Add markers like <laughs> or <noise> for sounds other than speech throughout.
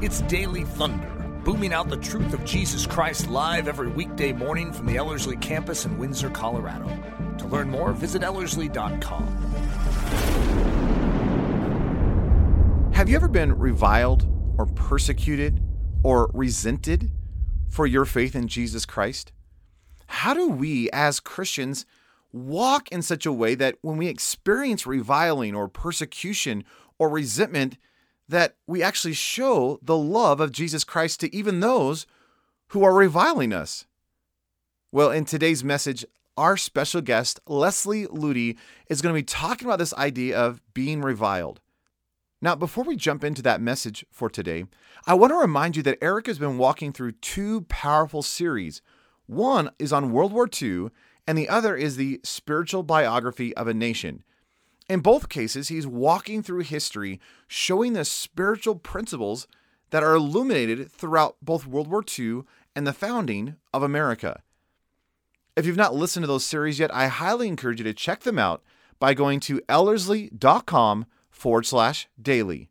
It's Daily Thunder, booming out the truth of Jesus Christ live every weekday morning from the Ellerslie campus in Windsor, Colorado. To learn more, visit Ellerslie.com. Have you ever been reviled or persecuted or resented for your faith in Jesus Christ? How do we as Christians walk in such a way that when we experience reviling or persecution or resentment, that we actually show the love of Jesus Christ to even those who are reviling us? Well, in today's message, our special guest, Leslie Ludy, is going to be talking about this idea of being reviled. Now, before we jump into that message for today, I want to remind you that Eric has been walking through two powerful series. One is on World War II, and the other is the spiritual biography of a nation. In both cases, he's walking through history, showing the spiritual principles that are illuminated throughout both World War II and the founding of America. If you've not listened to those series yet, I highly encourage you to check them out by going to ellerslie.com forward slash daily.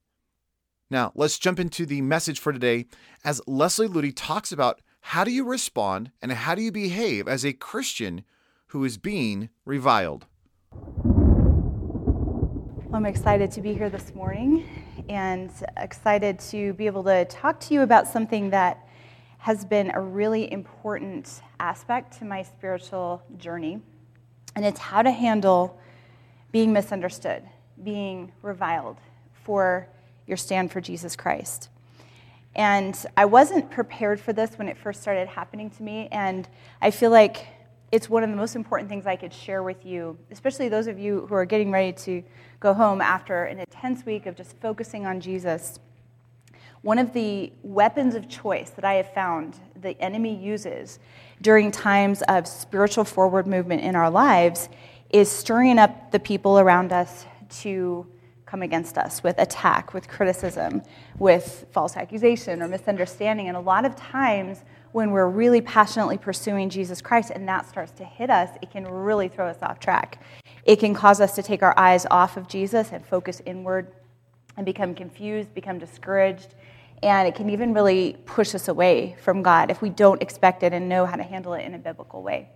Now, let's jump into the message for today as Leslie Ludy talks about how do you respond and how do you behave as a Christian who is being reviled. I'm excited to be here this morning and excited to be able to talk to you about something that has been a really important aspect to my spiritual journey. And it's how to handle being misunderstood, being reviled for your stand for Jesus Christ. And I wasn't prepared for this when it first started happening to me. And I feel like it's one of the most important things I could share with you, especially those of you who are getting ready to go home after an intense week of just focusing on Jesus. One of the weapons of choice that I have found the enemy uses during times of spiritual forward movement in our lives is stirring up the people around us to come against us with attack, with criticism, with false accusation or misunderstanding. And a lot of times, when we're really passionately pursuing Jesus Christ and that starts to hit us, it can really throw us off track. It can cause us to take our eyes off of Jesus and focus inward and become confused, become discouraged, and it can even really push us away from God if we don't expect it and know how to handle it in a biblical way.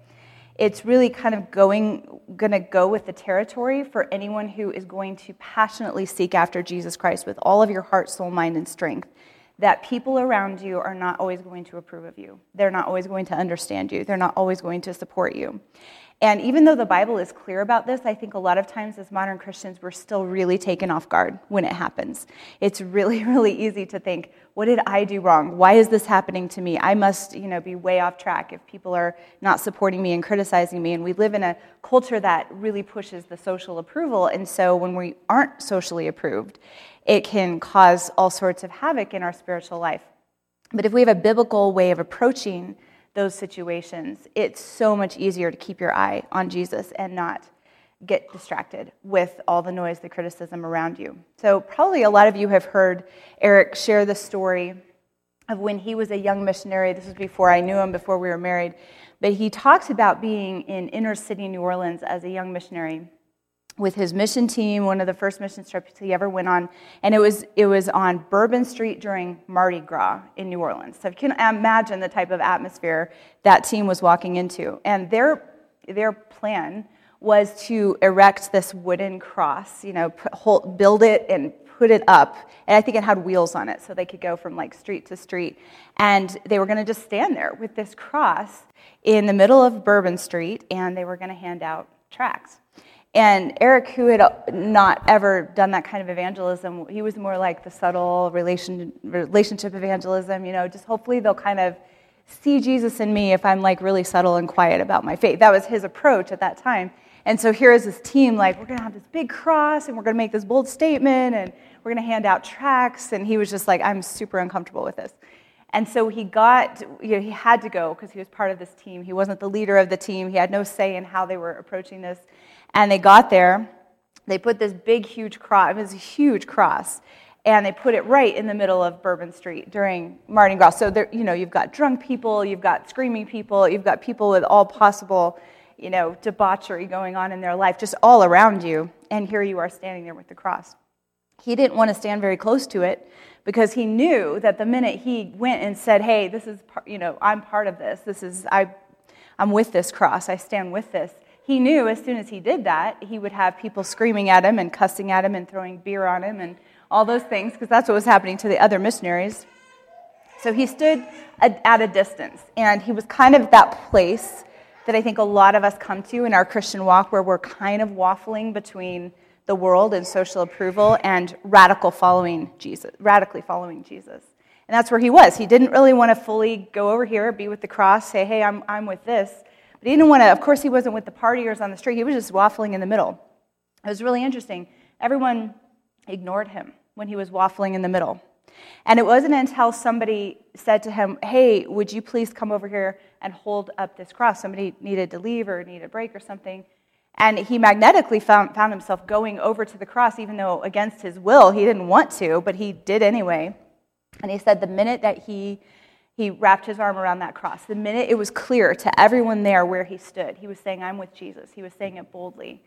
It's really kind of going going to go with the territory for anyone who is going to passionately seek after Jesus Christ with all of your heart, soul, mind, and strength that people around you are not always going to approve of you. They're not always going to understand you. They're not always going to support you. And even though the Bible is clear about this, I think a lot of times as modern Christians, we're still really taken off guard when it happens. It's really, <laughs> really easy to think, what did I do wrong? Why is this happening to me? I must, you know, be way off track if people are not supporting me and criticizing me. And we live in a culture that really pushes the social approval. And so when we aren't socially approved, it can cause all sorts of havoc in our spiritual life. But if we have a biblical way of approaching those situations, it's so much easier to keep your eye on Jesus and not get distracted with all the noise, the criticism around you. So, probably a lot of you have heard Eric share the story of when he was a young missionary. This was before I knew him, before we were married. But he talks about being in inner city New Orleans as a young missionary with his mission team, one of the first mission trips he ever went on, and it was it was on Bourbon Street during Mardi Gras in New Orleans. So you can imagine the type of atmosphere that team was walking into, and their their plan was to erect this wooden cross, you know, put, hold, build it and put it up. And I think it had wheels on it, so they could go from like street to street. And they were going to just stand there with this cross in the middle of Bourbon Street, and they were going to hand out tracts. And Eric, who had uh, not ever done that kind of evangelism, he was more like the subtle relation, relationship evangelism, you know, just hopefully they'll kind of see Jesus in me if I'm like really subtle and quiet about my faith. That was his approach at that time. And so here is this team, like, we're going to have this big cross and we're going to make this bold statement and we're going to hand out tracts. And he was just like, I'm super uncomfortable with this. And so he got, you know, he had to go because he was part of this team. He wasn't the leader of the team, he had no say in how they were approaching this. And they got there, they put this big, huge cross, it was a huge cross, and they put it right in the middle of Bourbon Street during Mardi Gras. So there, you know, you've got drunk people, you've got screaming people, you've got people with all possible, you know, debauchery going on in their life, just all around you. And here you are standing there with the cross. He didn't want to stand very close to it because he knew that the minute he went and said, "Hey, this is you know, I'm part of this. This is I I'm with this cross. I stand with this." He knew as soon as he did that, he would have people screaming at him and cussing at him and throwing beer on him and all those things because that's what was happening to the other missionaries. So he stood at a distance and he was kind of that place that I think a lot of us come to in our Christian walk where we're kind of waffling between the world and social approval and radical following Jesus, radically following Jesus. And that's where he was. He didn't really want to fully go over here, be with the cross, say, hey, I'm, I'm with this. But he didn't want to, of course, he wasn't with the partiers on the street. He was just waffling in the middle. It was really interesting. Everyone ignored him when he was waffling in the middle. And it wasn't until somebody said to him, Hey, would you please come over here and hold up this cross? Somebody needed to leave or needed a break or something. And he magnetically found, found himself going over to the cross, even though against his will he didn't want to, but he did anyway. And he said the minute that he, he wrapped his arm around that cross, the minute it was clear to everyone there where he stood, he was saying, I'm with Jesus. He was saying it boldly.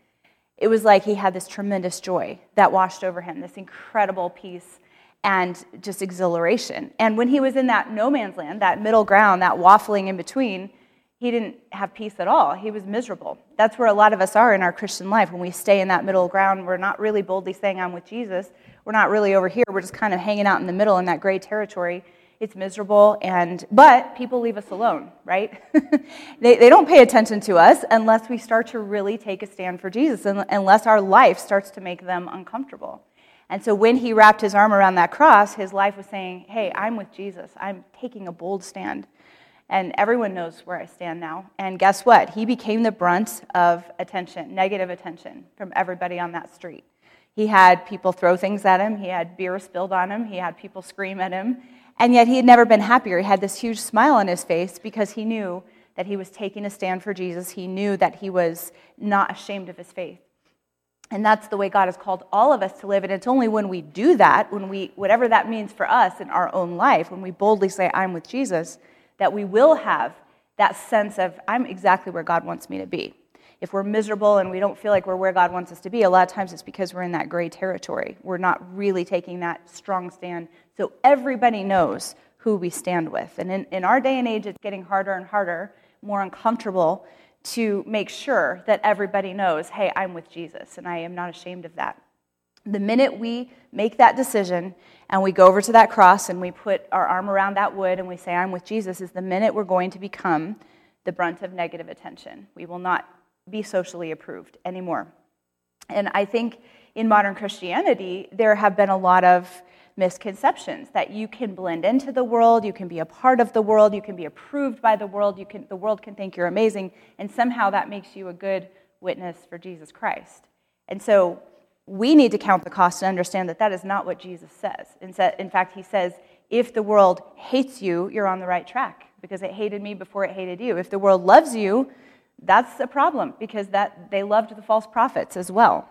It was like he had this tremendous joy that washed over him, this incredible peace and just exhilaration. And when he was in that no man's land, that middle ground, that waffling in between, he didn't have peace at all. He was miserable. That's where a lot of us are in our Christian life. When we stay in that middle ground, we're not really boldly saying, I'm with Jesus. We're not really over here. We're just kind of hanging out in the middle in that gray territory. It's miserable, and but people leave us alone, right? <laughs> they, they don't pay attention to us unless we start to really take a stand for Jesus, and unless our life starts to make them uncomfortable. And so when he wrapped his arm around that cross, his life was saying, Hey, I'm with Jesus. I'm taking a bold stand. And everyone knows where I stand now. And guess what? He became the brunt of attention, negative attention from everybody on that street. He had people throw things at him, he had beer spilled on him, he had people scream at him. And yet he had never been happier. He had this huge smile on his face because he knew that he was taking a stand for Jesus. He knew that he was not ashamed of his faith. And that's the way God has called all of us to live. And it's only when we do that, when we, whatever that means for us in our own life, when we boldly say, I'm with Jesus, that we will have that sense of, I'm exactly where God wants me to be. If we're miserable and we don't feel like we're where God wants us to be, a lot of times it's because we're in that gray territory. We're not really taking that strong stand. So everybody knows who we stand with. And in, in our day and age, it's getting harder and harder, more uncomfortable to make sure that everybody knows, hey, I'm with Jesus, and I am not ashamed of that. The minute we make that decision and we go over to that cross and we put our arm around that wood and we say, I'm with Jesus, is the minute we're going to become the brunt of negative attention. We will not be socially approved anymore. And I think in modern Christianity, there have been a lot of misconceptions that you can blend into the world, you can be a part of the world, you can be approved by the world, you can, the world can think you're amazing, and somehow that makes you a good witness for Jesus Christ. And so we need to count the cost and understand that that is not what Jesus says. In fact, he says, if the world hates you, you're on the right track because it hated me before it hated you. If the world loves you, that's a problem because that they loved the false prophets as well.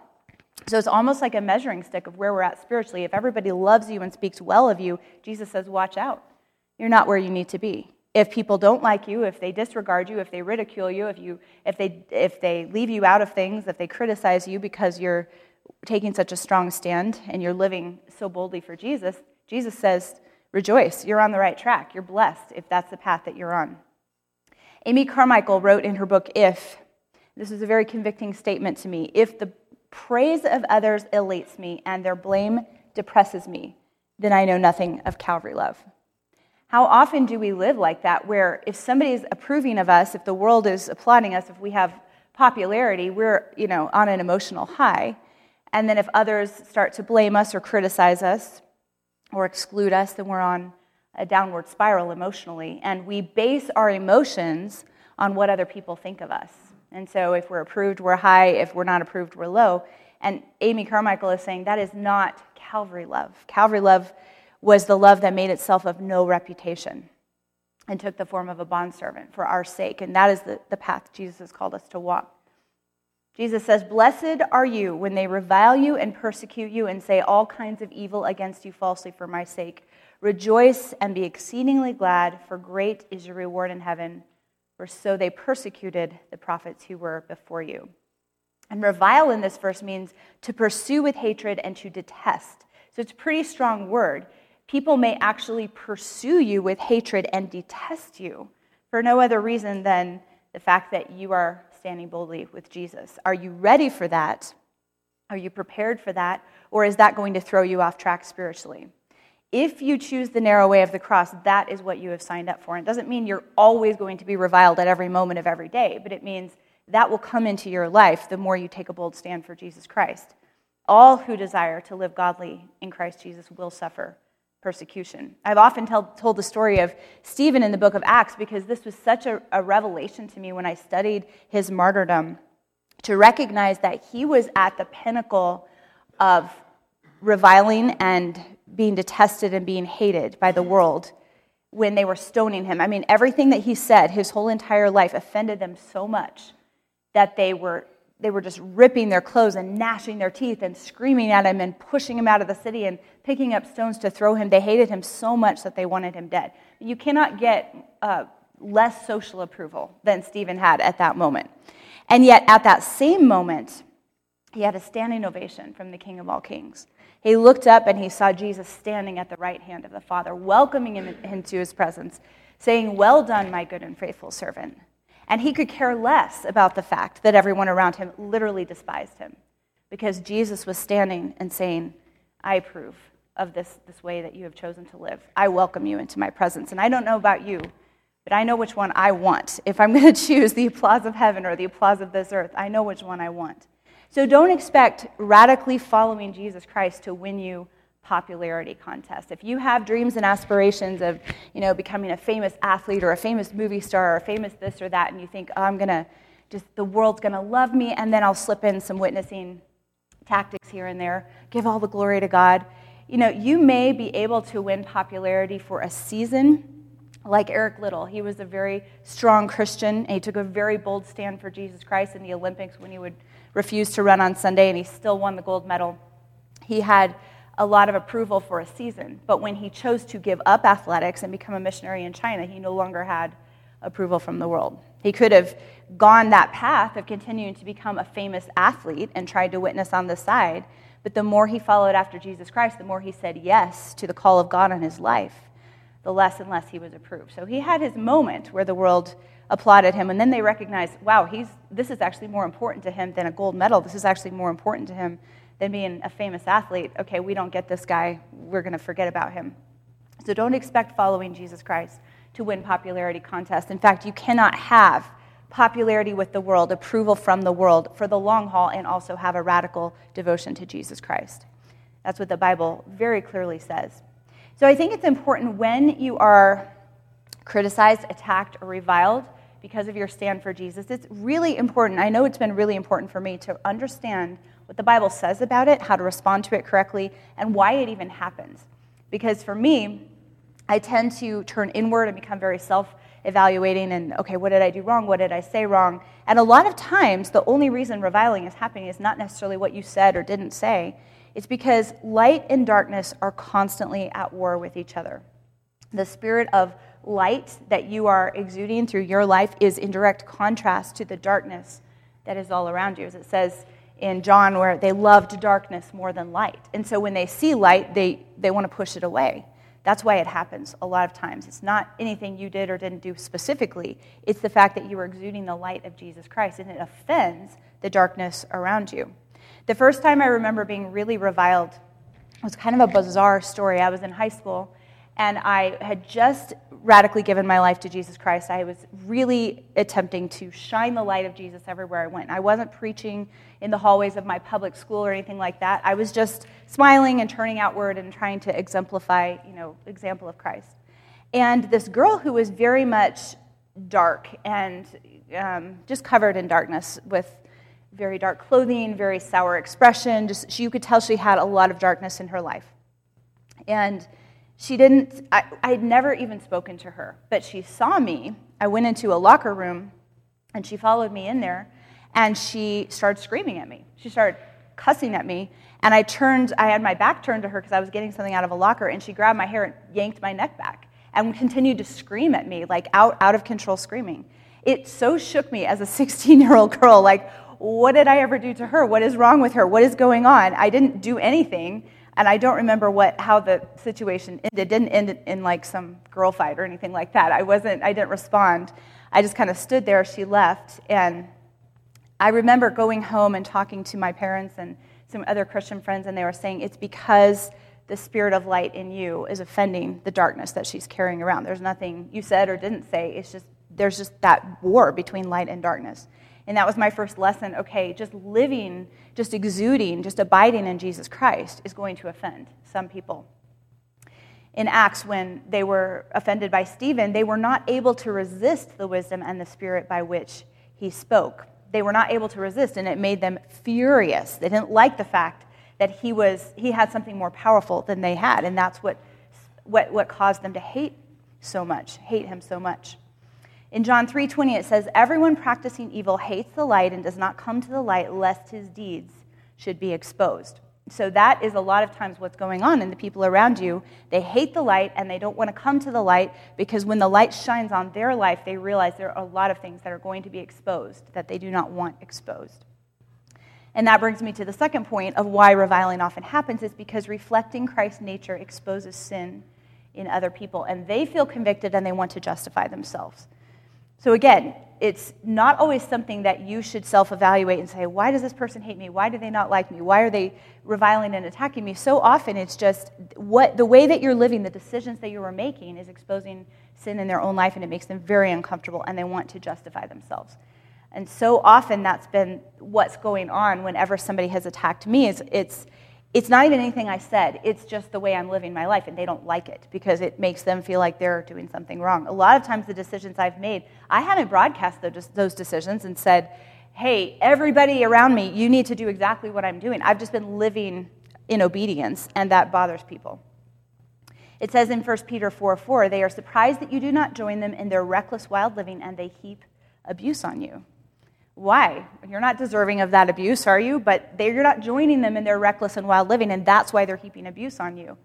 So it's almost like a measuring stick of where we're at spiritually. If everybody loves you and speaks well of you, Jesus says, watch out. You're not where you need to be. If people don't like you, if they disregard you, if they ridicule you, if, you, if, they, if they leave you out of things, if they criticize you because you're taking such a strong stand and you're living so boldly for Jesus, Jesus says, rejoice. You're on the right track. You're blessed if that's the path that you're on. Amy Carmichael wrote in her book, If, this is a very convicting statement to me, if the praise of others elates me and their blame depresses me, then I know nothing of Calvary love. How often do we live like that, where if somebody is approving of us, if the world is applauding us, if we have popularity, we're you know, on an emotional high. And then if others start to blame us or criticize us or exclude us, then we're on a downward spiral emotionally. And we base our emotions on what other people think of us. And so if we're approved, we're high. If we're not approved, we're low. And Amy Carmichael is saying that is not Calvary love. Calvary love was the love that made itself of no reputation and took the form of a bondservant for our sake. And that is the, the path Jesus has called us to walk. Jesus says, Blessed are you when they revile you and persecute you and say all kinds of evil against you falsely for my sake. Rejoice and be exceedingly glad, for great is your reward in heaven for so they persecuted the prophets who were before you. And revile in this verse means to pursue with hatred and to detest, So it's a pretty strong word. People may actually pursue you with hatred and detest you for no other reason than the fact that you are standing boldly with Jesus. Are you ready for that? Are you prepared for that? Or is that going to throw you off track spiritually? If you choose the narrow way of the cross, that is what you have signed up for. And it doesn't mean you're always going to be reviled at every moment of every day, but it means that will come into your life the more you take a bold stand for Jesus Christ. All who desire to live godly in Christ Jesus will suffer persecution. I've often tell, told the story of Stephen in the book of Acts because this was such a, a revelation to me when I studied his martyrdom to recognize that he was at the pinnacle of reviling and being detested and being hated by the world when they were stoning him. I mean, everything that he said, his whole entire life, offended them so much that they were, they were just ripping their clothes and gnashing their teeth and screaming at him and pushing him out of the city and picking up stones to throw him. They hated him so much that they wanted him dead. You cannot get uh, less social approval than Stephen had at that moment. And yet, at that same moment, he had a standing ovation from the King of all kings. He looked up and he saw Jesus standing at the right hand of the Father, welcoming him into his presence, saying, Well done, my good and faithful servant. And he could care less about the fact that everyone around him literally despised him because Jesus was standing and saying, I approve of this, this way that you have chosen to live. I welcome you into my presence. And I don't know about you, but I know which one I want. If I'm going <laughs> to choose the applause of heaven or the applause of this earth, I know which one I want. So don't expect radically following Jesus Christ to win you popularity contests. If you have dreams and aspirations of, you know, becoming a famous athlete or a famous movie star or a famous this or that, and you think, oh, I'm going to just, the world's going to love me, and then I'll slip in some witnessing tactics here and there, give all the glory to God. You know, you may be able to win popularity for a season, like Eric Liddell, He was a very strong Christian, and he took a very bold stand for Jesus Christ in the Olympics when he would refused to run on Sunday, and he still won the gold medal. He had a lot of approval for a season, but when he chose to give up athletics and become a missionary in China, he no longer had approval from the world. He could have gone that path of continuing to become a famous athlete and tried to witness on the side, but the more he followed after Jesus Christ, the more he said yes to the call of God on his life, the less and less he was approved. So he had his moment where the world applauded him. And then they recognized, wow, he's, this is actually more important to him than a gold medal. This is actually more important to him than being a famous athlete. Okay, we don't get this guy. We're going to forget about him. So don't expect following Jesus Christ to win popularity contests. In fact, you cannot have popularity with the world, approval from the world for the long haul, and also have a radical devotion to Jesus Christ. That's what the Bible very clearly says. So I think it's important when you are criticized, attacked, or reviled because of your stand for Jesus, it's really important. I know it's been really important for me to understand what the Bible says about it, how to respond to it correctly, and why it even happens. Because for me, I tend to turn inward and become very self evaluating and, okay, what did I do wrong? What did I say wrong? And a lot of times, the only reason reviling is happening is not necessarily what you said or didn't say, it's because light and darkness are constantly at war with each other. The spirit of light that you are exuding through your life is in direct contrast to the darkness that is all around you. As it says in John, where they loved darkness more than light. And so when they see light, they, they want to push it away. That's why it happens a lot of times. It's not anything you did or didn't do specifically, it's the fact that you are exuding the light of Jesus Christ, and it offends the darkness around you. The first time I remember being really reviled was kind of a bizarre story. I was in high school and I had just radically given my life to Jesus Christ. I was really attempting to shine the light of Jesus everywhere I went. I wasn't preaching in the hallways of my public school or anything like that. I was just smiling and turning outward and trying to exemplify, you know, example of Christ. And this girl who was very much dark and um, just covered in darkness with very dark clothing, very sour expression, just you could tell she had a lot of darkness in her life. And she didn't, I, had never even spoken to her, but she saw me. I went into a locker room and she followed me in there and she started screaming at me. She started cussing at me. And I turned, I had my back turned to her because I was getting something out of a locker and she grabbed my hair and yanked my neck back and continued to scream at me, like out, out of control screaming. It so shook me as a <laughs> 16 year old girl. Like, what did I ever do to her? What is wrong with her? What is going on? I didn't do anything. And I don't remember what, how the situation ended. It didn't end in like some girl fight or anything like that. I wasn't, I didn't respond. I just kind of stood there. She left. And I remember going home and talking to my parents and some other Christian friends, and they were saying it's because the spirit of light in you is offending the darkness that she's carrying around. There's nothing you said or didn't say. It's just, there's just that war between light and darkness. And that was my first lesson. Okay, just living, just exuding, just abiding in Jesus Christ is going to offend some people. In Acts, when they were offended by Stephen, they were not able to resist the wisdom and the spirit by which he spoke. They were not able to resist, and it made them furious. They didn't like the fact that he, was, he had something more powerful than they had, and that's what, what, what caused them to hate so much, hate him so much. In John 3:20 it says everyone practicing evil hates the light and does not come to the light lest his deeds should be exposed. So that is a lot of times what's going on in the people around you. They hate the light and they don't want to come to the light because when the light shines on their life, they realize there are a lot of things that are going to be exposed that they do not want exposed. And that brings me to the second point of why reviling often happens is because reflecting Christ's nature exposes sin in other people and they feel convicted and they want to justify themselves. So, again, it's not always something that you should self evaluate and say, why does this person hate me? Why do they not like me? Why are they reviling and attacking me? So often it's just what the way that you're living, the decisions that you are making is exposing sin in their own life and it makes them very uncomfortable and they want to justify themselves. And so often that's been what's going on whenever somebody has attacked me is it's it's not even anything I said. It's just the way I'm living my life, and they don't like it because it makes them feel like they're doing something wrong. A lot of times, the decisions I've made, I haven't broadcast those decisions and said, hey, everybody around me, you need to do exactly what I'm doing. I've just been living in obedience, and that bothers people. It says in 1 Peter 4 4, they are surprised that you do not join them in their reckless, wild living, and they heap abuse on you. Why? You're not deserving of that abuse, are you? But you're not joining them in their reckless and wild living, and that's why they're heaping abuse on you.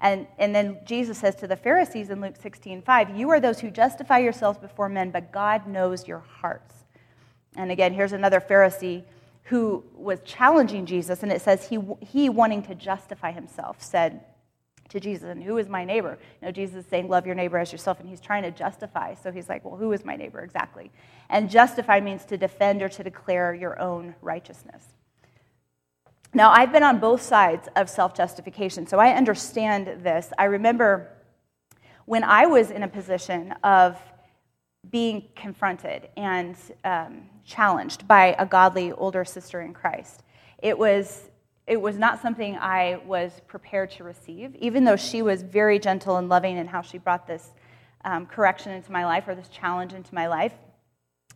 And, and then Jesus says to the Pharisees in Luke 16, 5, You are those who justify yourselves before men, but God knows your hearts. And again, here's another Pharisee who was challenging Jesus, and it says he, he wanting to justify himself, said, to Jesus, and who is my neighbor? You know, Jesus is saying, love your neighbor as yourself, and he's trying to justify. So he's like, well, who is my neighbor exactly? And justify means to defend or to declare your own righteousness. Now, I've been on both sides of self justification, so I understand this. I remember when I was in a position of being confronted and um, challenged by a godly older sister in Christ. It was it was not something I was prepared to receive, even though she was very gentle and loving in how she brought this um, correction into my life or this challenge into my life.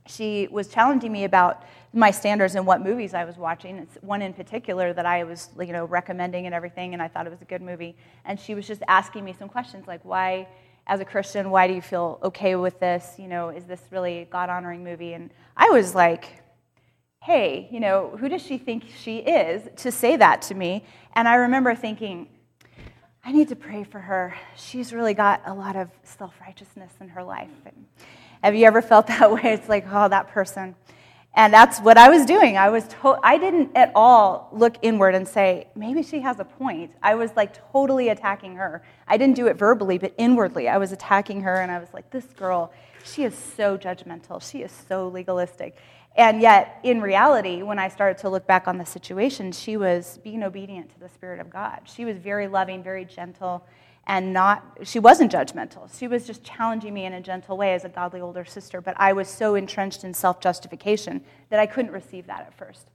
She was challenging me about my standards and what movies I was watching. It's one in particular that I was, you know, recommending and everything, and I thought it was a good movie. And she was just asking me some questions like, why, as a Christian, why do you feel okay with this? You know, is this really a God honoring movie? And I was like, hey, you know, who does she think she is to say that to me? And I remember thinking, I need to pray for her. She's really got a lot of self righteousness in her life. And have you ever felt <laughs> that way? It's like, oh, that person. And that's what I was doing. I was to- I didn't at all look inward and say, maybe she has a point. I was like totally attacking her. I didn't do it verbally, but inwardly. I was attacking her and I was like, this girl, she is so judgmental. She is so legalistic. And yet, in reality, when I started to look back on the situation, she was being obedient to the Spirit of God. She was very loving, very gentle, and not, she wasn't judgmental. She was just challenging me in a gentle way as a godly older sister. But I was so entrenched in self justification that I couldn't receive that at first.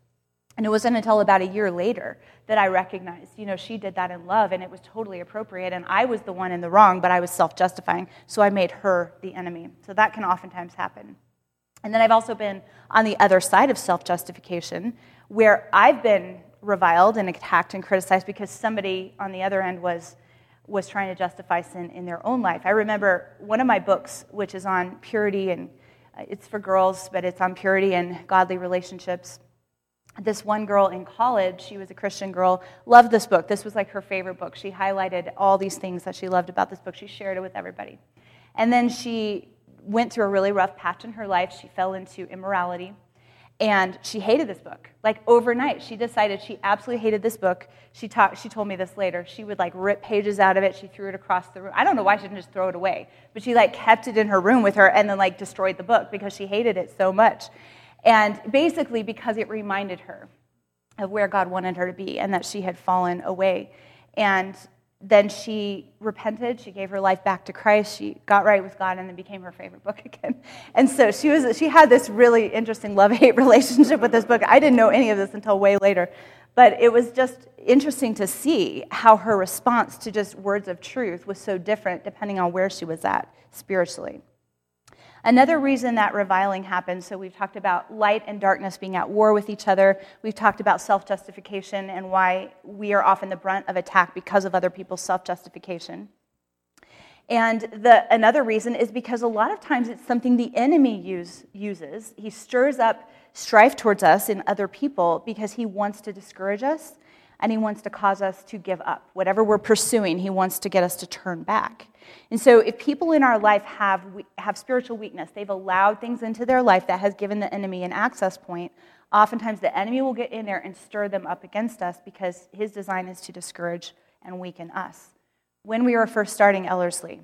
And it wasn't until about a year later that I recognized, you know, she did that in love and it was totally appropriate. And I was the one in the wrong, but I was self justifying. So I made her the enemy. So that can oftentimes happen. And then I've also been on the other side of self justification, where I've been reviled and attacked and criticized because somebody on the other end was, was trying to justify sin in their own life. I remember one of my books, which is on purity, and uh, it's for girls, but it's on purity and godly relationships. This one girl in college, she was a Christian girl, loved this book. This was like her favorite book. She highlighted all these things that she loved about this book. She shared it with everybody. And then she went through a really rough patch in her life. She fell into immorality. and she hated this book. Like overnight, she decided she absolutely hated this book. She talked. She told me this later. She would like rip pages out of it. She threw it across the room. I don't know why she didn't just throw it away, but she like kept it in her room with her and then like destroyed the book because she hated it so much. And basically because it reminded her of where God wanted her to be and that she had fallen away. And then she repented. She gave her life back to christ. She got right with god and then became her favorite book <laughs> again. And so she was she had this really interesting love-hate <laughs> relationship with this book. I didn't know any of this until way later. But it was just interesting to see how her response to just words of truth was so different depending on where she was at spiritually Another reason that reviling happens, so we've talked about light and darkness being at war with each other. We've talked about self justification and why we are often the brunt of attack because of other people's self justification. And the, another reason is because a lot of times it's something the enemy use, uses. He stirs up strife towards us in other people because he wants to discourage us and he wants to cause us to give up. Whatever we're pursuing, he wants to get us to turn back. And so, if people in our life have, have spiritual weakness, they've allowed things into their life that has given the enemy an access point, oftentimes the enemy will get in there and stir them up against us because his design is to discourage and weaken us. When we were first starting Ellerslie,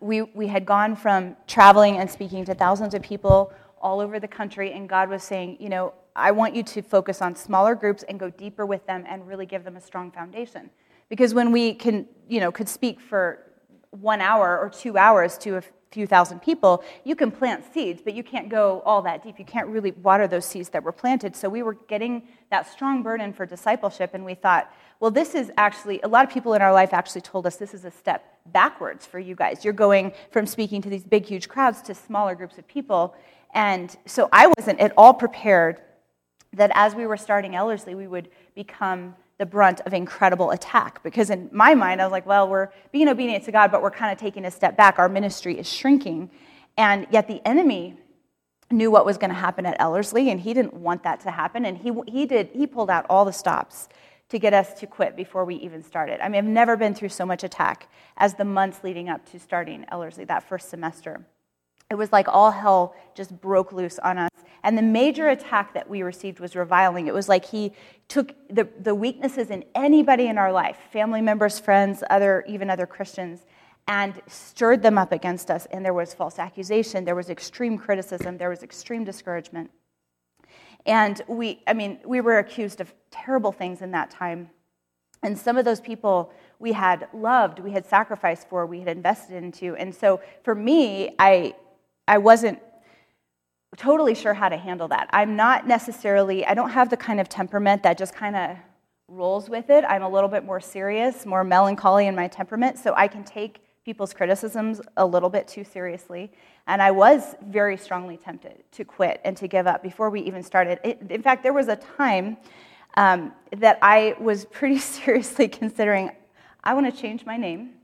we, we had gone from traveling and speaking to thousands of people all over the country, and God was saying, you know, I want you to focus on smaller groups and go deeper with them and really give them a strong foundation. Because when we can, you know, could speak for one hour or two hours to a few thousand people, you can plant seeds, but you can't go all that deep. You can't really water those seeds that were planted. So we were getting that strong burden for discipleship, and we thought, well, this is actually, a lot of people in our life actually told us this is a step backwards for you guys. You're going from speaking to these big, huge crowds to smaller groups of people. And so I wasn't at all prepared that as we were starting Ellerslie, we would become the brunt of incredible attack. Because in my mind, I was like, well, we're being obedient to God, but we're kind of taking a step back. Our ministry is shrinking. And yet the enemy knew what was going to happen at Ellerslie, and he didn't want that to happen. And he, he, did, he pulled out all the stops to get us to quit before we even started. I mean, I've never been through so much attack as the months leading up to starting Ellerslie that first semester. It was like all hell just broke loose on us. And the major attack that we received was reviling. It was like he took the, the weaknesses in anybody in our life, family members, friends, other, even other Christians, and stirred them up against us. And there was false accusation, there was extreme criticism, there was extreme discouragement. And we, I mean, we were accused of terrible things in that time. And some of those people we had loved, we had sacrificed for, we had invested into. And so for me, I, I wasn't totally sure how to handle that. I'm not necessarily, I don't have the kind of temperament that just kind of rolls with it. I'm a little bit more serious, more melancholy in my temperament, so I can take people's criticisms a little bit too seriously. And I was very strongly tempted to quit and to give up before we even started. It, in fact, there was a time um, that I was pretty <laughs> seriously considering I want to change my name,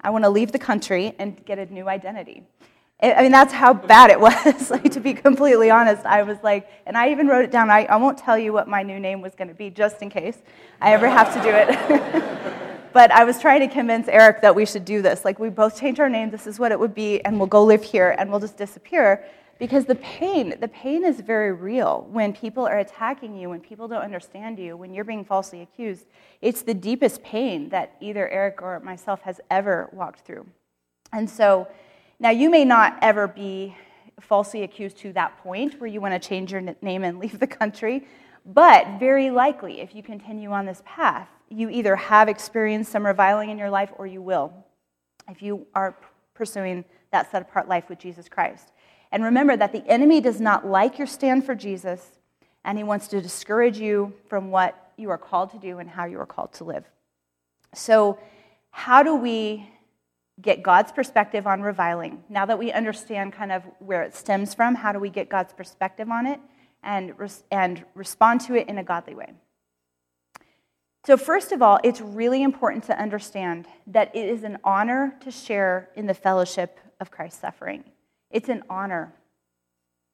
I want to leave the country and get a new identity. I mean, that's how bad it was, <laughs> like, to be completely honest. I was like, and I even wrote it down. I, I won't tell you what my new name was going to be just in case I ever have to do it. <laughs> but I was trying to convince Eric that we should do this. Like, we both change our name, this is what it would be, and we'll go live here and we'll just disappear. Because the pain, the pain is very real when people are attacking you, when people don't understand you, when you're being falsely accused. It's the deepest pain that either Eric or myself has ever walked through. And so, now, you may not ever be falsely accused to that point where you want to change your name and <laughs> leave the country, but very likely, if you continue on this path, you either have experienced some reviling in your life or you will if you are pursuing that set apart life with Jesus Christ. And remember that the enemy does not like your stand for Jesus, and he wants to discourage you from what you are called to do and how you are called to live. So, how do we get God's perspective on reviling. Now that we understand kind of where it stems from, how do we get God's perspective on it and, and respond to it in a godly way? So, first of all, it's really important to understand that it is an honor to share in the fellowship of Christ's suffering. It's an honor.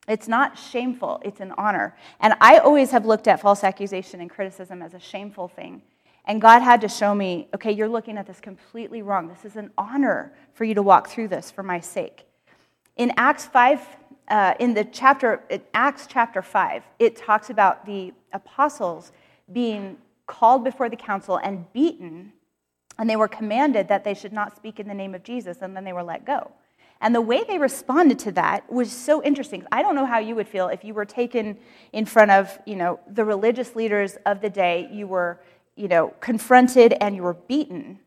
It's not shameful, it's an honor. And I always have looked at false accusation and criticism as a shameful thing. And God had to show me, okay, you're looking at this completely wrong. This is an honor for you to walk through this for my sake. In Acts 5 uh, in the chapter, in Acts chapter 5, it talks about the apostles being called before the council and beaten, and they were commanded that they should not speak in the name of Jesus, and then they were let go. And the way they responded to that was so interesting. I don't know how you would feel if you were taken in front of, you know, the religious leaders of the day, you were, you know, confronted and you were beaten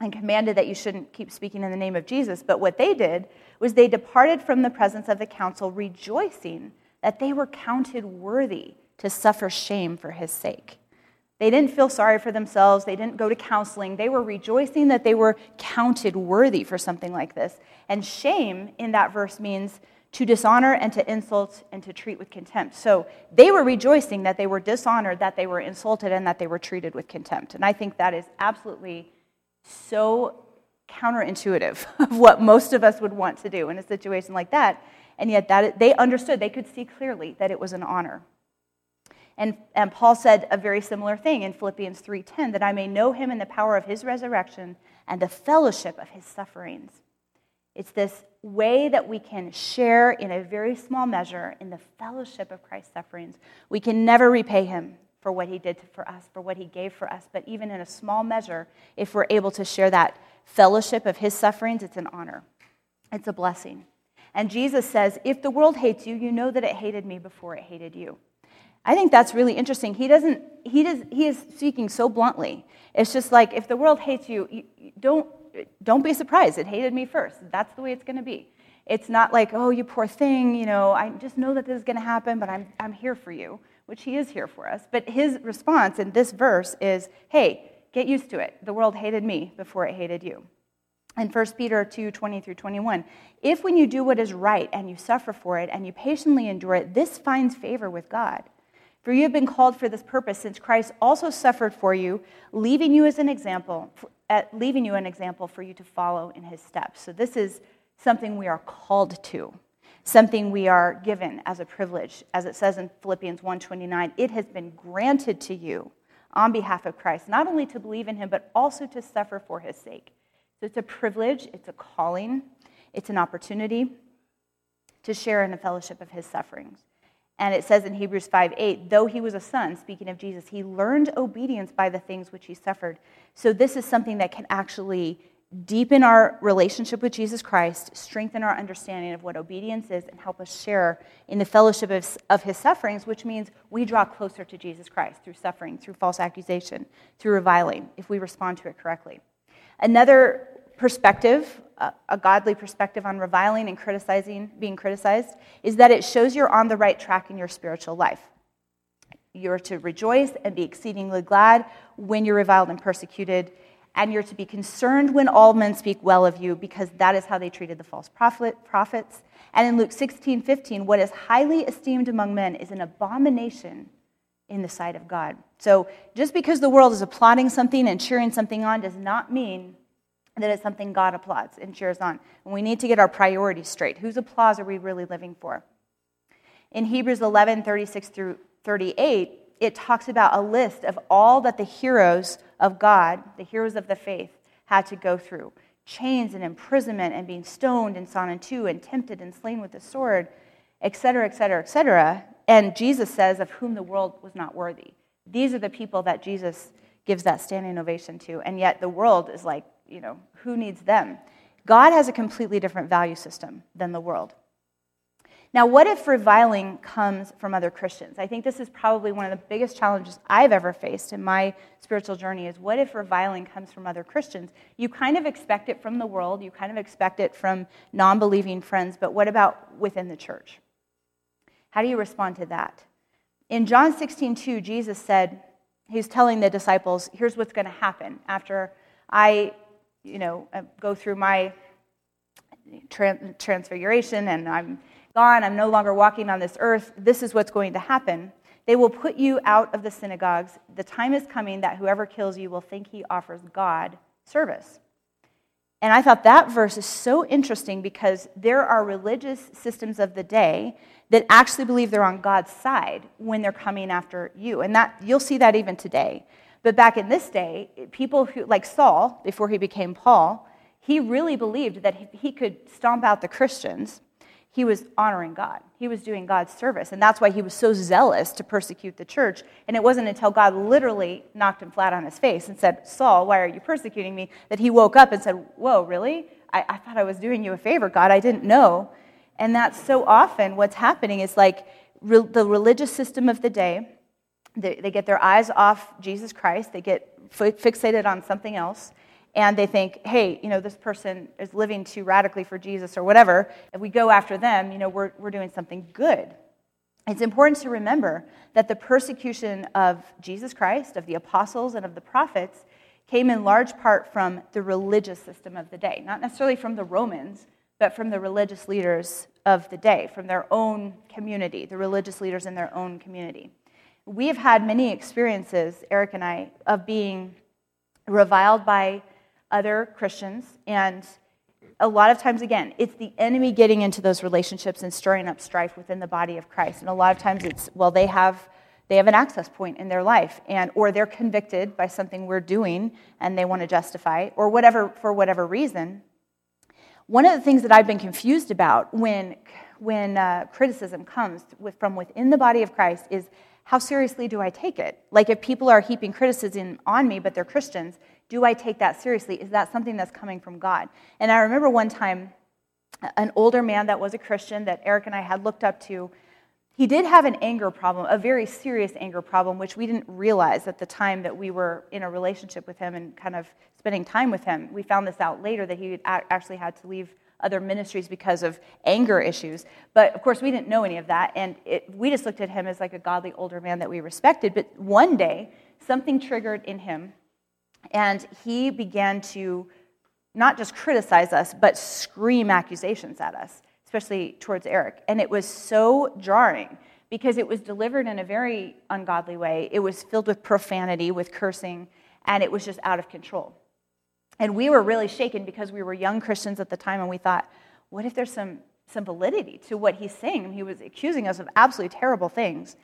and commanded that you shouldn't keep speaking in the name of Jesus. But what they did was they departed from the presence of the council rejoicing that they were counted worthy to suffer shame for his sake. They didn't feel sorry for themselves. They didn't go to counseling. They were rejoicing that they were counted worthy for something like this. And shame in that verse means to dishonor and to insult and to treat with contempt. So they were rejoicing that they were dishonored, that they were insulted, and that they were treated with contempt. And I think that is absolutely so counterintuitive <laughs> of what most of us would want to do in a situation like that. And yet that they understood, they could see clearly that it was an honor. And, and Paul said a very similar thing in Philippians 3:10 that I may know him in the power of his resurrection and the fellowship of his sufferings. It's this way that we can share in a very small measure in the fellowship of Christ's sufferings. We can never repay him for what he did for us, for what he gave for us, but even in a small measure, if we're able to share that fellowship of his sufferings, it's an honor. It's a blessing. And Jesus says, If the world hates you, you know that it hated me before it hated you. I think that's really interesting. He doesn't, he does, he is speaking so bluntly. It's just like, if the world hates you, you don't, don't be surprised. It hated me first. That's the way it's going to be. It's not like, oh, you poor thing, you know, I just know that this is going to happen, but I'm, I'm here for you, which he is here for us. But his response in this verse is, hey, get used to it. The world hated me before it hated you. In 1 Peter 2 20 through 21, if when you do what is right and you suffer for it and you patiently endure it, this finds favor with God. For you have been called for this purpose, since Christ also suffered for you, leaving you as an example, leaving you an example for you to follow in his steps. So this is something we are called to, something we are given as a privilege, as it says in Philippians 1:29. It has been granted to you on behalf of Christ, not only to believe in him, but also to suffer for his sake. So it's a privilege, it's a calling, it's an opportunity to share in the fellowship of his sufferings. And it says in Hebrews 5 8, though he was a son, speaking of Jesus, he learned obedience by the things which he suffered. So this is something that can actually deepen our relationship with Jesus Christ, strengthen our understanding of what obedience is, and help us share in the fellowship of, of his sufferings, which means we draw closer to Jesus Christ through suffering, through false accusation, through reviling, if we respond to it correctly. Another perspective, a godly perspective on reviling and criticizing, being criticized, is that it shows you're on the right track in your spiritual life. You're to rejoice and be exceedingly glad when you're reviled and persecuted, and you're to be concerned when all men speak well of you, because that is how they treated the false prophet, prophets. And in Luke 16 15, what is highly esteemed among men is an abomination in the sight of God. So just because the world is applauding something and cheering something on does not mean that it's something God applauds and cheers on. And we need to get our priorities straight. Whose applause are we really living for? In Hebrews 11 36 through 38, it talks about a list of all that the heroes of God, the heroes of the faith, had to go through chains and imprisonment and being stoned and sawn in two and tempted and slain with the sword, etc., etc., etc. And Jesus says, of whom the world was not worthy. These are the people that Jesus gives that standing ovation to. And yet the world is like, you know, who needs them? God has a completely different value system than the world. Now, what if reviling comes from other Christians? I think this is probably one of the biggest challenges I've ever faced in my spiritual journey is what if reviling comes from other Christians? You kind of expect it from the world, you kind of expect it from non believing friends, but what about within the church? How do you respond to that? In John 16, 2, Jesus said, He's telling the disciples, here's what's going to happen after I you know, uh, go through my transfiguration and I'm gone, I'm no longer walking on this earth, this is what's going to happen. They will put you out of the synagogues. The time is coming that whoever kills you will think he offers God service. And I thought that verse is so interesting because there are religious systems of the day that actually believe they're on God's side when they're coming after you. And that you'll see that even today. But back in this day, people who, like Saul, before he became Paul, he really believed that he could stomp out the Christians. he was honoring God. He was doing God's service. And that's why he was so zealous to persecute the church. And it wasn't until God literally knocked him flat on his face and said, Saul, why are you persecuting me? that he woke up and said, Whoa, really? I, I thought I was doing you a favor, God. I didn't know. And that's so often what's happening is like re- the religious system of the day, they, they get their eyes off Jesus Christ, they get fixated on something else and they think, hey, you know, this person is living too radically for Jesus or whatever, if we go after them, you know, we're, we're doing something good. It's important to remember that the persecution of Jesus Christ, of the apostles, and of the prophets came in large part from the religious system of the day, not necessarily from the Romans, but from the religious leaders of the day, from their own community, the religious leaders in their own community. We have had many experiences, Eric and I, of being reviled by other Christians. And a lot of times, again, it's the enemy getting into those relationships and stirring up strife within the body of Christ. And a lot of times it's, well, they have. They have an access point in their life, and or they're convicted by something we're doing, and they want to justify, or whatever for whatever reason. One of the things that I've been confused about when when uh, criticism comes with, from within the body of Christ is how seriously do I take it? Like if people are heaping criticism on me, but they're Christians, do I take that seriously? Is that something that's coming from God? And I remember one time, an older man that was a Christian that Eric and I had looked up to, he did have an anger problem, a very serious anger problem, which we didn't realize at the time that we were in a relationship with him and kind of spending time with him. We found this out later that he actually had to leave other ministries because of anger issues. But of course, we didn't know any of that. And it, we just looked at him as like a godly older man that we respected. But one day, something triggered in him and he began to not just criticize us, but scream accusations at us, especially towards Eric. And it was so jarring because it was delivered in a very ungodly way. It was filled with profanity, with cursing, and it was just out of control. And we were really shaken because we were young Christians at the time, and we thought, what if there's some, some validity to what he's saying? He was accusing us of absolutely terrible things.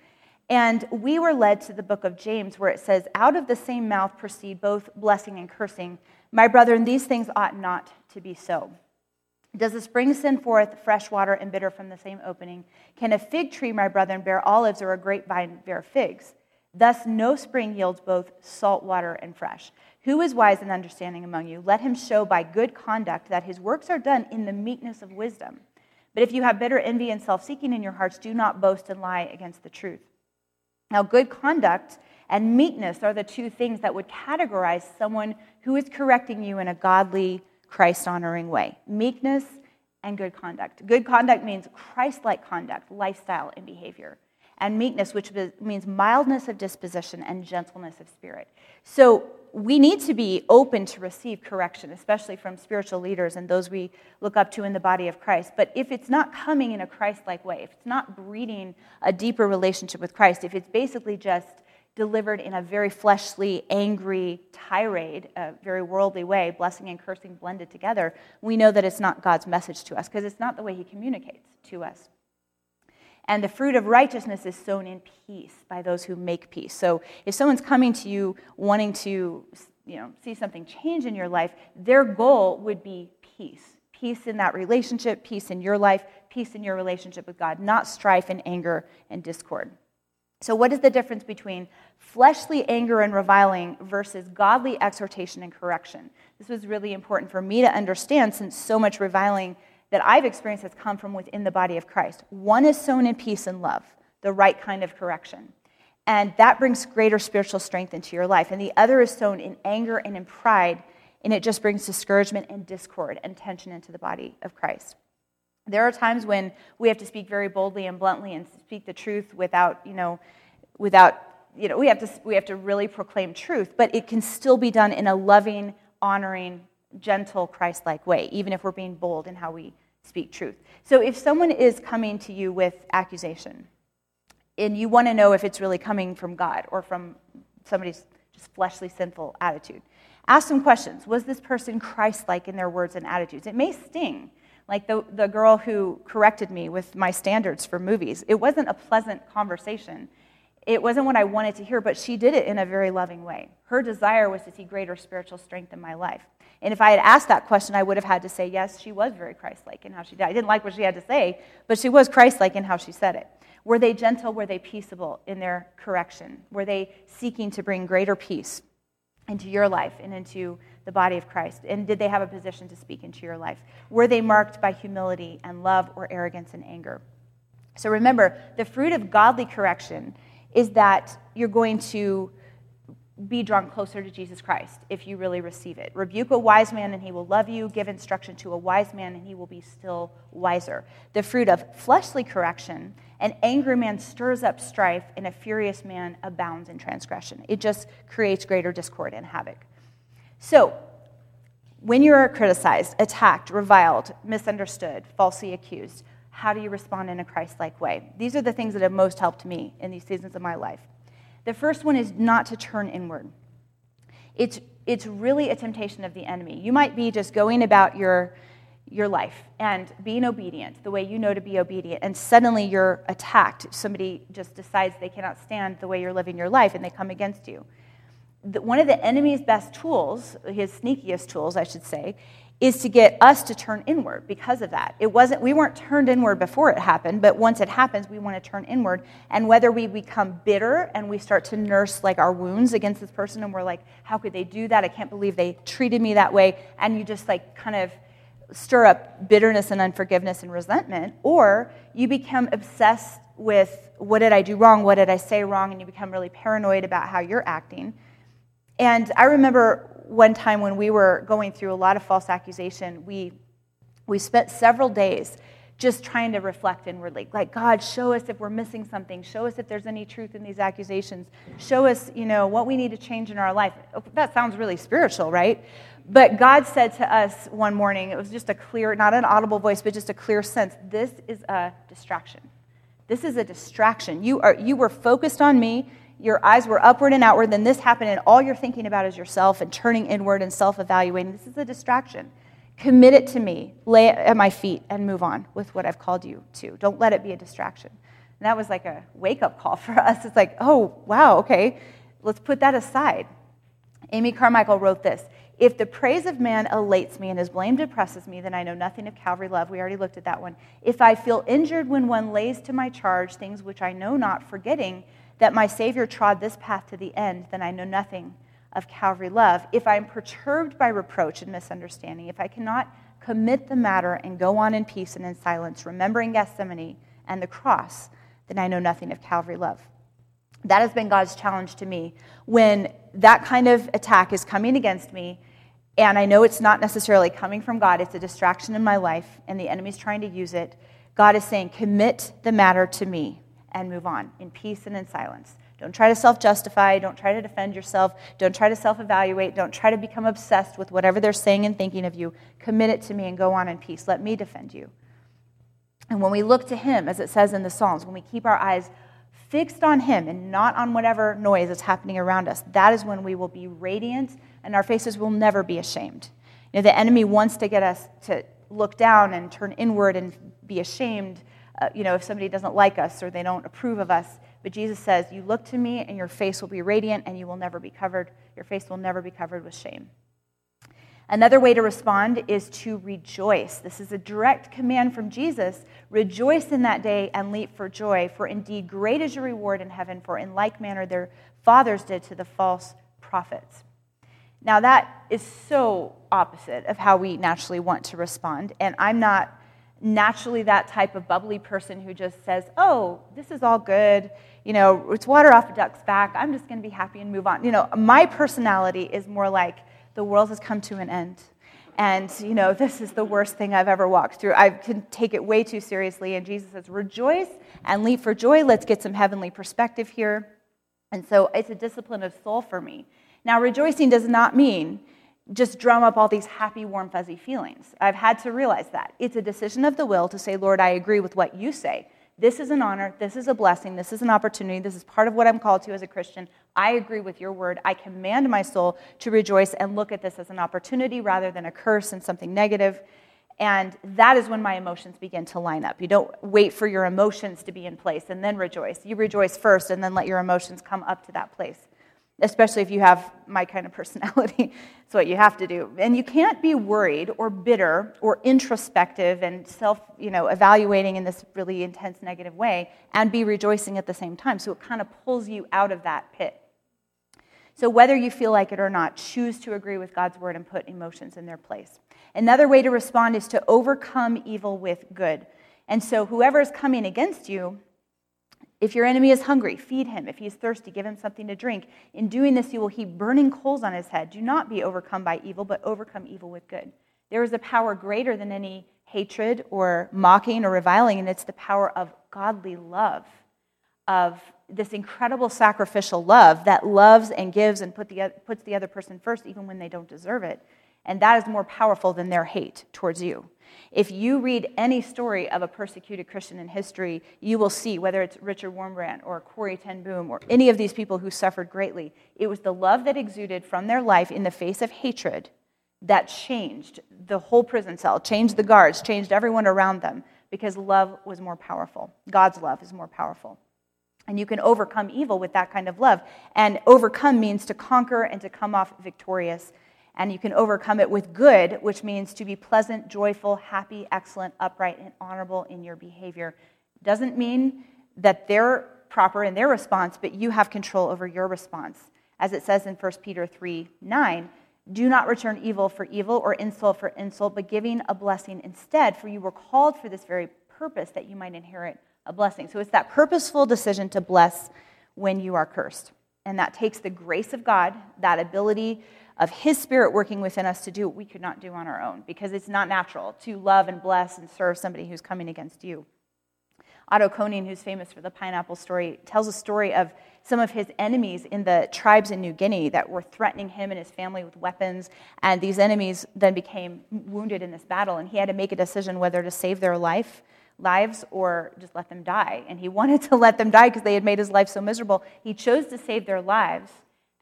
And we were led to the book of James, where it says, Out of the same mouth proceed both blessing and cursing. My brethren, these things ought not to be so. Does a spring send forth fresh water and bitter from the same opening? Can a fig tree, my brethren, bear olives, or a grapevine bear figs? Thus, no spring yields both salt water and fresh. Who is wise and understanding among you? Let him show by good conduct that his works are done in the meekness of wisdom. But if you have bitter envy and self seeking in your hearts, do not boast and lie against the truth. Now, good conduct and meekness are the two things that would categorize someone who is correcting you in a godly, Christ honoring way meekness and good conduct. Good conduct means Christ like conduct, lifestyle, and behavior. And meekness, which means mildness of disposition and gentleness of spirit. So we need to be open to receive correction, especially from spiritual leaders and those we look up to in the body of Christ. But if it's not coming in a Christ like way, if it's not breeding a deeper relationship with Christ, if it's basically just delivered in a very fleshly, angry tirade, a very worldly way, blessing and cursing blended together, we know that it's not God's message to us because it's not the way He communicates to us. And the fruit of righteousness is sown in peace by those who make peace. So if someone's coming to you wanting to you know, see something change in your life, their goal would be peace. Peace in that relationship, peace in your life, peace in your relationship with God, not strife and anger and discord. So, what is the difference between fleshly anger and reviling versus godly exhortation and correction? This was really important for me to understand since so much reviling that I've experienced has come from within the body of Christ. One is sown in peace and love, the right kind of correction. And that brings greater spiritual strength into your life. And the other is sown in anger and in pride, and it just brings discouragement and discord and tension into the body of Christ. There are times when we have to speak very boldly and bluntly and speak the truth without, you know, without, you know, we have to, we have to really proclaim truth, but it can still be done in a loving, honoring, gentle, Christ like way, even if we're being bold in how we speak truth. So if someone is coming to you with accusation, and you want to know if it's really coming from God or from somebody's just fleshly, sinful attitude, ask some questions. Was this person Christ like in their words and attitudes? It may sting. Like the, the girl who corrected me with my standards for movies. It wasn't a pleasant conversation. It wasn't what I wanted to hear, but she did it in a very loving way. Her desire was to see greater spiritual strength in my life. And if I had asked that question, I would have had to say, yes, she was very Christ like in how she did. I didn't like what she had to say, but she was Christ like in how she said it. Were they gentle? Were they peaceable in their correction? Were they seeking to bring greater peace into your life and into the body of Christ? And did they have a position to speak into your life? Were they marked by humility and love or arrogance and anger? So remember, the fruit of godly correction is that you're going to be drawn closer to Jesus Christ if you really receive it. Rebuke a wise man and he will love you. Give instruction to a wise man and he will be still wiser. The fruit of fleshly correction an angry man stirs up strife and a furious man abounds in transgression. It just creates greater discord and havoc. So, when you're criticized, attacked, reviled, misunderstood, falsely accused, how do you respond in a Christ like way? These are the things that have most helped me in these seasons of my life. The first one is not to turn inward. It's, it's really a temptation of the enemy. You might be just going about your, your life and being obedient the way you know to be obedient, and suddenly you're attacked. Somebody just decides they cannot stand the way you're living your life and they come against you. The, one of the enemy's best tools, his sneakiest tools, I should say, is to get us to turn inward because of that. It wasn't we weren't turned inward before it happened, but once it happens, we want to turn inward. And whether we become bitter and we start to nurse like our wounds against this person and we're like, how could they do that? I can't believe they treated me that way. And you just like kind of stir up bitterness and unforgiveness and resentment, or you become obsessed with what did I do wrong? What did I say wrong? And you become really paranoid about how you're acting. And I remember one time when we were going through a lot of false accusation, we, we spent several days just trying to reflect inwardly. Like, God, show us if we're missing something. Show us if there's any truth in these accusations. Show us, you know, what we need to change in our life. That sounds really spiritual, right? But God said to us one morning, it was just a clear, not an audible voice, but just a clear sense this is a distraction. This is a distraction. You, are, you were focused on me your eyes were upward and outward, then this happened, and all you're thinking about is yourself and turning inward and self evaluating. This is a distraction. Commit it to me, lay it at my feet, and move on with what I've called you to. Don't let it be a distraction. And that was like a wake up call for <laughs> us. It's like, oh, wow, okay, let's put that aside. Amy Carmichael wrote this If the praise of man elates me and his blame depresses me, then I know nothing of Calvary love. We already looked at that one. If I feel injured when one lays to my charge things which I know not, forgetting that my Savior trod this path to the end, then I know nothing of Calvary love. If I am perturbed by reproach and misunderstanding, if I cannot commit the matter and go on in peace and in silence, remembering Gethsemane and the cross, then I know nothing of Calvary love. That has been God's challenge to me. When that kind of attack is coming against me, and I know it's not necessarily coming from God, it's a distraction in my life, and the enemy's trying to use it, God is saying, Commit the matter to me and move on in peace and in silence. Don't try to self justify. Don't try to defend yourself. Don't try to self evaluate. Don't try to become obsessed with whatever they're saying and thinking of you. Commit it to me and go on in peace. Let me defend you. And when we look to Him, as it says in the Psalms, when we keep our eyes fixed on Him and not on whatever noise is happening around us, that is when we will be radiant and our faces will never be ashamed. You know, the enemy wants to get us to look down and turn inward and be ashamed uh, you know, if somebody doesn't like us or they don't approve of us. But Jesus says, You look to me and your face will be radiant and you will never be covered. Your face will never be covered with shame. Another way to respond is to rejoice. This is a direct command from Jesus. Rejoice in that day and leap for joy, for indeed great is your reward in heaven, for in like manner their fathers did to the false prophets. Now, that is so opposite of how we naturally want to respond, and I'm not naturally that type of bubbly person who just says, oh, this is all good. You know, it's water off a duck's back. I'm just going to be happy and move on. You know, my personality is more like the world has come to an end. And, you know, this is the worst thing I've ever walked through. I can take it way too seriously. And Jesus says, rejoice and leap for joy. Let's get some heavenly perspective here. And so it's a discipline of soul for me. Now, rejoicing does not mean just drum up all these happy, warm, fuzzy feelings. I've had to realize that. It's a decision of the will to say, Lord, I agree with what you say. This is an honor. This is a blessing. This is an opportunity. This is part of what I'm called to as a Christian. I agree with your word. I command my soul to rejoice and look at this as an opportunity rather than a curse and something negative. And that is when my emotions begin to line up. You don't wait for your emotions to be in place and then rejoice. You rejoice first and then let your emotions come up to that place. Especially if you have my kind of personality. <laughs> it's what you have to do. And you can't be worried or bitter or introspective and self, you know, evaluating in this really intense negative way and be rejoicing at the same time. So it kind of pulls you out of that pit. So whether you feel like it or not, choose to agree with God's word and put emotions in their place. Another way to respond is to overcome evil with good. And so whoever is coming against you, if your enemy is hungry, feed him. If he is thirsty, give him something to drink. In doing this, you will heap burning coals on his head. Do not be overcome by evil, but overcome evil with good. There is a power greater than any hatred or mocking or reviling, and it's the power of godly love, of this incredible sacrificial love that loves and gives and put the, puts the other person first, even when they don't deserve it. And that is more powerful than their hate towards you. If you read any story of a persecuted Christian in history, you will see, whether it's Richard Wurmbrand or Corrie ten Boom or any of these people who suffered greatly, it was the love that exuded from their life in the face of hatred that changed the whole prison cell, changed the guards, changed everyone around them, because love was more powerful. God's love is more powerful. And you can overcome evil with that kind of love. And overcome means to conquer and to come off victorious and you can overcome it with good, which means to be pleasant, joyful, happy, excellent, upright, and honorable in your behavior. Doesn't mean that they're proper in their response, but you have control over your response. As it says in 1 Peter 3 9, do not return evil for evil or insult for insult, but giving a blessing instead, for you were called for this very purpose that you might inherit a blessing. So it's that purposeful decision to bless when you are cursed. And that takes the grace of God, that ability of His Spirit working within us to do what we could not do on our own because it's not natural to love and bless and serve somebody who's coming against you. Otto Koning, who's famous for the pineapple story, tells a story of some of his enemies in the tribes in New Guinea that were threatening him and his family with weapons. And these enemies then became wounded in this battle, and he had to make a decision whether to save their life, lives or just let them die. And he <laughs> wanted to let them die because they had made his life so miserable. He chose to save their lives,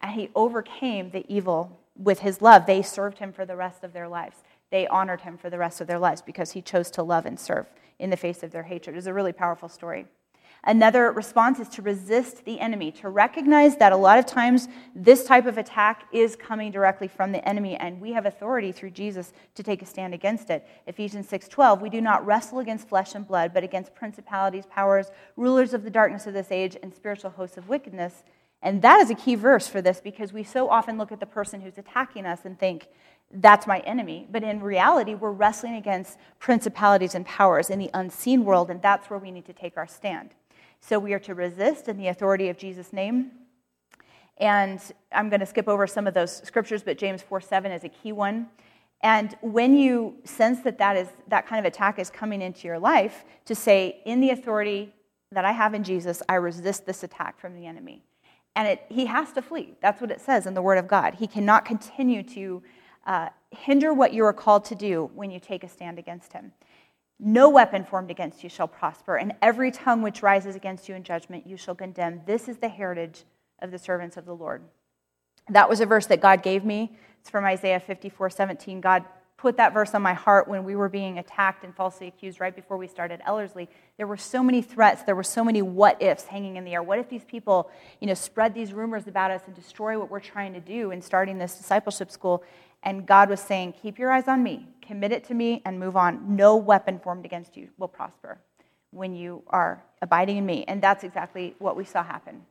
and he overcame the evil with his love, they served him for the rest of their lives. They honored him for the rest of their lives because he chose to love and serve in the face of their hatred. It's a really powerful story. Another response is to resist the enemy, to recognize that a lot of times this type of attack is coming directly from the enemy, and we have authority through Jesus to take a stand against it. Ephesians 6:12, we do not wrestle against flesh and blood, but against principalities, powers, rulers of the darkness of this age, and spiritual hosts of wickedness and that is a key verse for this because we so often look at the person who's attacking us and think, that's my enemy. But in reality, we're wrestling against principalities and powers in the unseen world, and that's where we need to take our stand. So we are to resist in the authority of Jesus' name. And I'm going to skip over some of those scriptures, but James 4 7 is a key one. And when you sense that that, is, that kind of attack is coming into your life, to say, in the authority that I have in Jesus, I resist this attack from the enemy. And it, he has to flee. That's what it says in the Word of God. He cannot continue to uh, hinder what you are called to do when you take a stand against him. No weapon formed against you shall prosper, and every tongue which rises against you in judgment you shall condemn. This is the heritage of the servants of the Lord. That was a verse that God gave me. It's from Isaiah 54 17. God put that verse on my heart when we were being attacked and falsely accused right before we started Ellerslie. There were so many threats, there were so many what ifs hanging in the air. What if these people, you know, spread these rumors about us and destroy what we're trying to do in starting this discipleship school? And God was saying, Keep your eyes on me, commit it to me, and move on. No weapon formed against you will prosper when you are abiding in me. And that's exactly what we saw happen.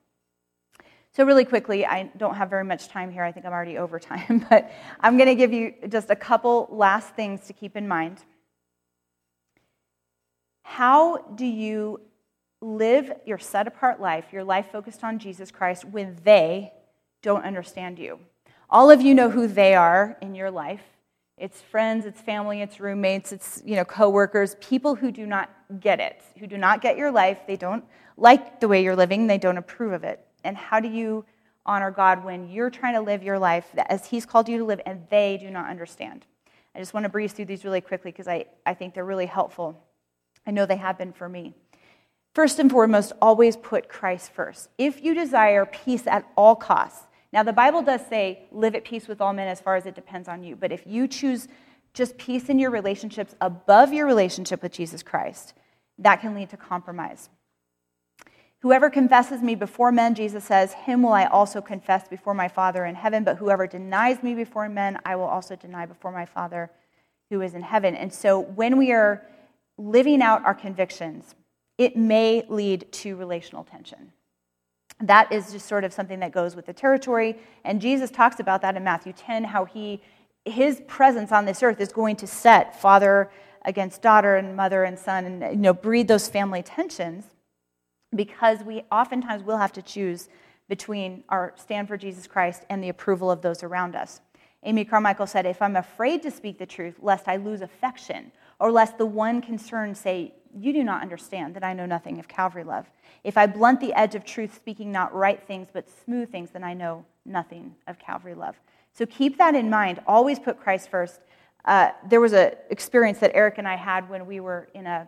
So, really quickly, I don't have very much time here. I think I'm already over time, <laughs> but I'm going to give you just a couple last things to keep in mind. How do you live your set apart life, your life focused on Jesus Christ, when they don't understand you? All of you know who they are in your life. It's friends, it's family, it's roommates, it's you know coworkers, people who do not get it, who do not get your life. They don't like the way you're living, they don't approve of it and how do you honor God when you're trying to live your life as He's called you to live and they do not understand? I just want to breeze through these really quickly because I, I think they're really helpful. I know they have been for me. First and foremost, always put Christ first. If you desire peace at all costs, now the Bible does say live at peace with all men as far as it depends on you, but if you choose just peace in your relationships above your relationship with Jesus Christ, that can lead to compromise. Whoever confesses me before men, Jesus says, him will I also confess before my Father in heaven. But whoever denies me before men, I will also deny before my Father who is in heaven. And so when we are living out our convictions, it may lead to relational tension. That is just sort of something that goes with the territory. And Jesus talks about that in Matthew 10, how he, his presence on this earth is going to set father against daughter and mother and son and you know, breed those family tensions because we oftentimes will have to choose between our stand for Jesus Christ and the approval of those around us. Amy Carmichael said, If I'm afraid to speak the truth, lest I lose affection, or lest the one concerned say, You do not understand that I know nothing of Calvary love. If I blunt the edge of truth, speaking not right things, but smooth things, then I know nothing of Calvary love. So keep that in mind. Always put Christ first. Uh, there was an experience that Eric and I had when we were in a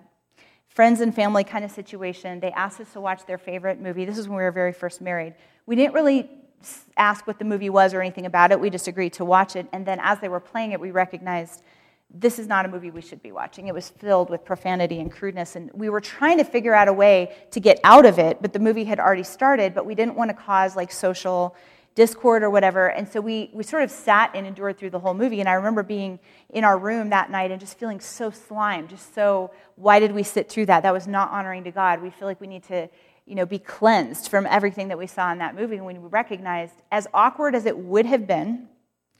friends and family kind of situation. They asked us to watch their favorite movie. This is when we were very first married. We didn't really ask what the movie was or anything about it. We just agreed to watch it. And then as they were playing it, we recognized this is not a movie we should be watching. It was filled with profanity and crudeness. And we were trying to figure out a way to get out of it, but the movie had already started, but we didn't want to cause like social discord or whatever. And so we, we sort of sat and endured through the whole movie. And I remember being in our room that night and just feeling so slimed, just so, why did we sit through that? That was not honoring to God. We feel like we need to, you know, be cleansed from everything that we saw in that movie. And we recognized, as awkward as it would have been,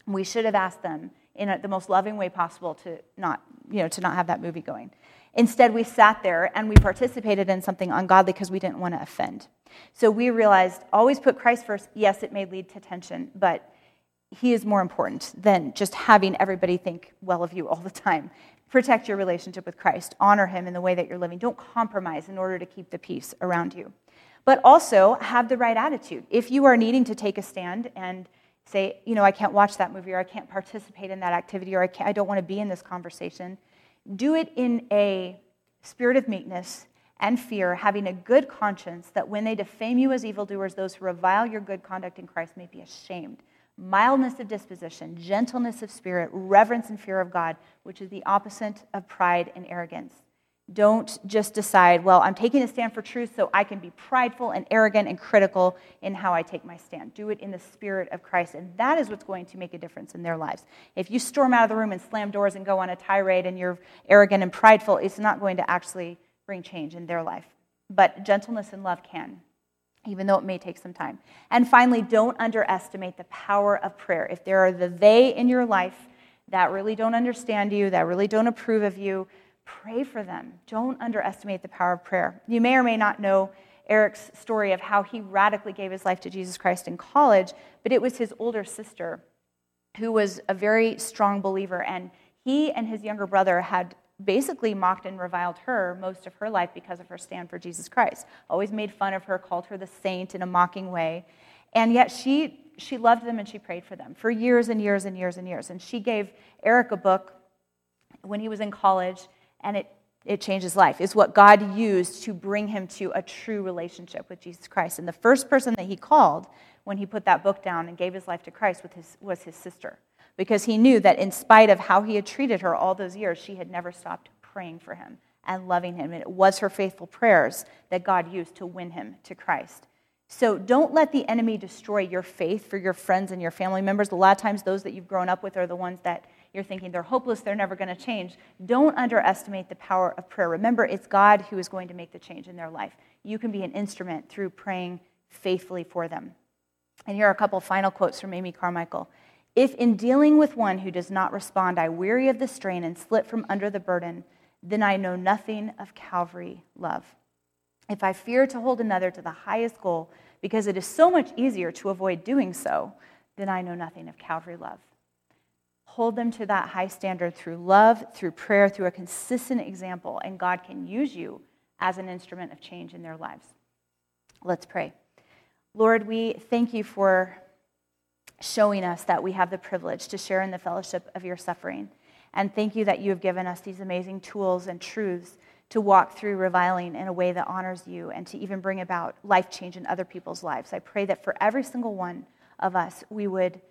we should have asked them in a, the most loving way possible to not, you know, to not have that movie going. Instead, we sat there and we participated in something ungodly because we didn't want to offend. So we realized always put Christ first. Yes, it may lead to tension, but he is more important than just having everybody think well of you all the time. Protect your relationship with Christ. Honor him in the way that you're living. Don't compromise in order to keep the peace around you. But also have the right attitude. If you are needing to take a stand and say, you know, I can't watch that movie or I can't participate in that activity or I, I don't want to be in this conversation, do it in a spirit of meekness and fear, having a good conscience, that when they defame you as evildoers, those who revile your good conduct in Christ may be ashamed. Mildness of disposition, gentleness of spirit, reverence and fear of God, which is the opposite of pride and arrogance. Don't just decide, well, I'm taking a stand for truth so I can be prideful and arrogant and critical in how I take my stand. Do it in the spirit of Christ, and that is what's going to make a difference in their lives. If you storm out of the room and slam doors and go on a tirade and you're arrogant and prideful, it's not going to actually bring change in their life. But gentleness and love can, even though it may take some time. And finally, don't underestimate the power of prayer. If there are the they in your life that really don't understand you, that really don't approve of you, pray for them. Don't underestimate the power of prayer. You may or may not know Eric's story of how he radically gave his life to Jesus Christ in college, but it was his older sister who was a very strong believer, and he and his younger brother had basically mocked and reviled her most of her life because of her stand for Jesus Christ. Always made fun of her, called her the saint in a mocking way. And yet she she loved them and she prayed for them for years and years and years and years. And she gave Eric a book when he was in college, and it, it changed his life. It's what God used to bring him to a true relationship with Jesus Christ. And the first person that he called when he put that book down and gave his life to Christ his, was his sister because he knew that in spite of how he had treated her all those years, she had never stopped praying for him and loving him. And it was her faithful prayers that God used to win him to Christ. So don't let the enemy destroy your faith for your friends and your family members. A lot of times, those that you've grown up with are the ones that you're thinking they're hopeless, they're never going to change. Don't underestimate the power of prayer. Remember, it's God who is going to make the change in their life. You can be an instrument through praying faithfully for them. And here are a couple final quotes from Amy Carmichael. If in dealing with one who does not respond, I weary of the strain and slip from under the burden, then I know nothing of Calvary love. If I fear to hold another to the highest goal because it is so much easier to avoid doing so, then I know nothing of Calvary love. Hold them to that high standard through love, through prayer, through a consistent example, and God can use you as an instrument of change in their lives. Let's pray. Lord, we thank you for showing us that we have the privilege to share in the fellowship of your suffering. And thank you that you have given us these amazing tools and truths to walk through reviling in a way that honors you and to even bring about life change in other people's lives. I pray that for every single one of us, we would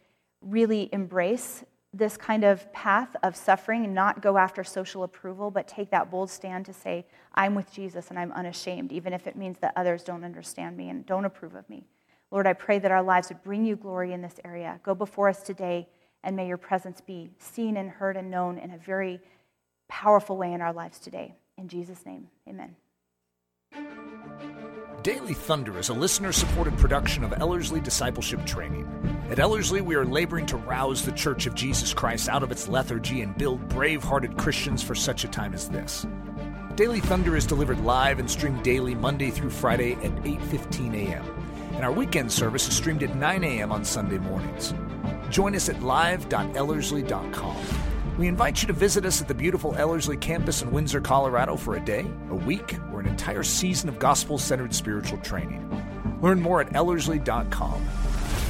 really embrace this kind of path of suffering and not go after social approval, but take that bold stand to say, I'm with Jesus and I'm unashamed, even if it means that others don't understand me and don't approve of me. Lord, I pray that our lives would bring you glory in this area. Go before us today, and may your presence be seen and heard and known in a very powerful way in our lives today. In Jesus' name, amen. Daily Thunder is a listener supported production of Ellerslie Discipleship Training. At Ellerslie, we are laboring to rouse the Church of Jesus Christ out of its lethargy and build brave hearted Christians for such a time as this. Daily Thunder is delivered live and streamed daily Monday through Friday at 8:15 a.m. And our weekend service is streamed at 9 a.m. on Sunday mornings. Join us at live.ellerslie.com. We invite you to visit us at the beautiful Ellerslie campus in Windsor, Colorado for a day, a week, or an entire season of gospel centered spiritual training. Learn more at ellerslie.com.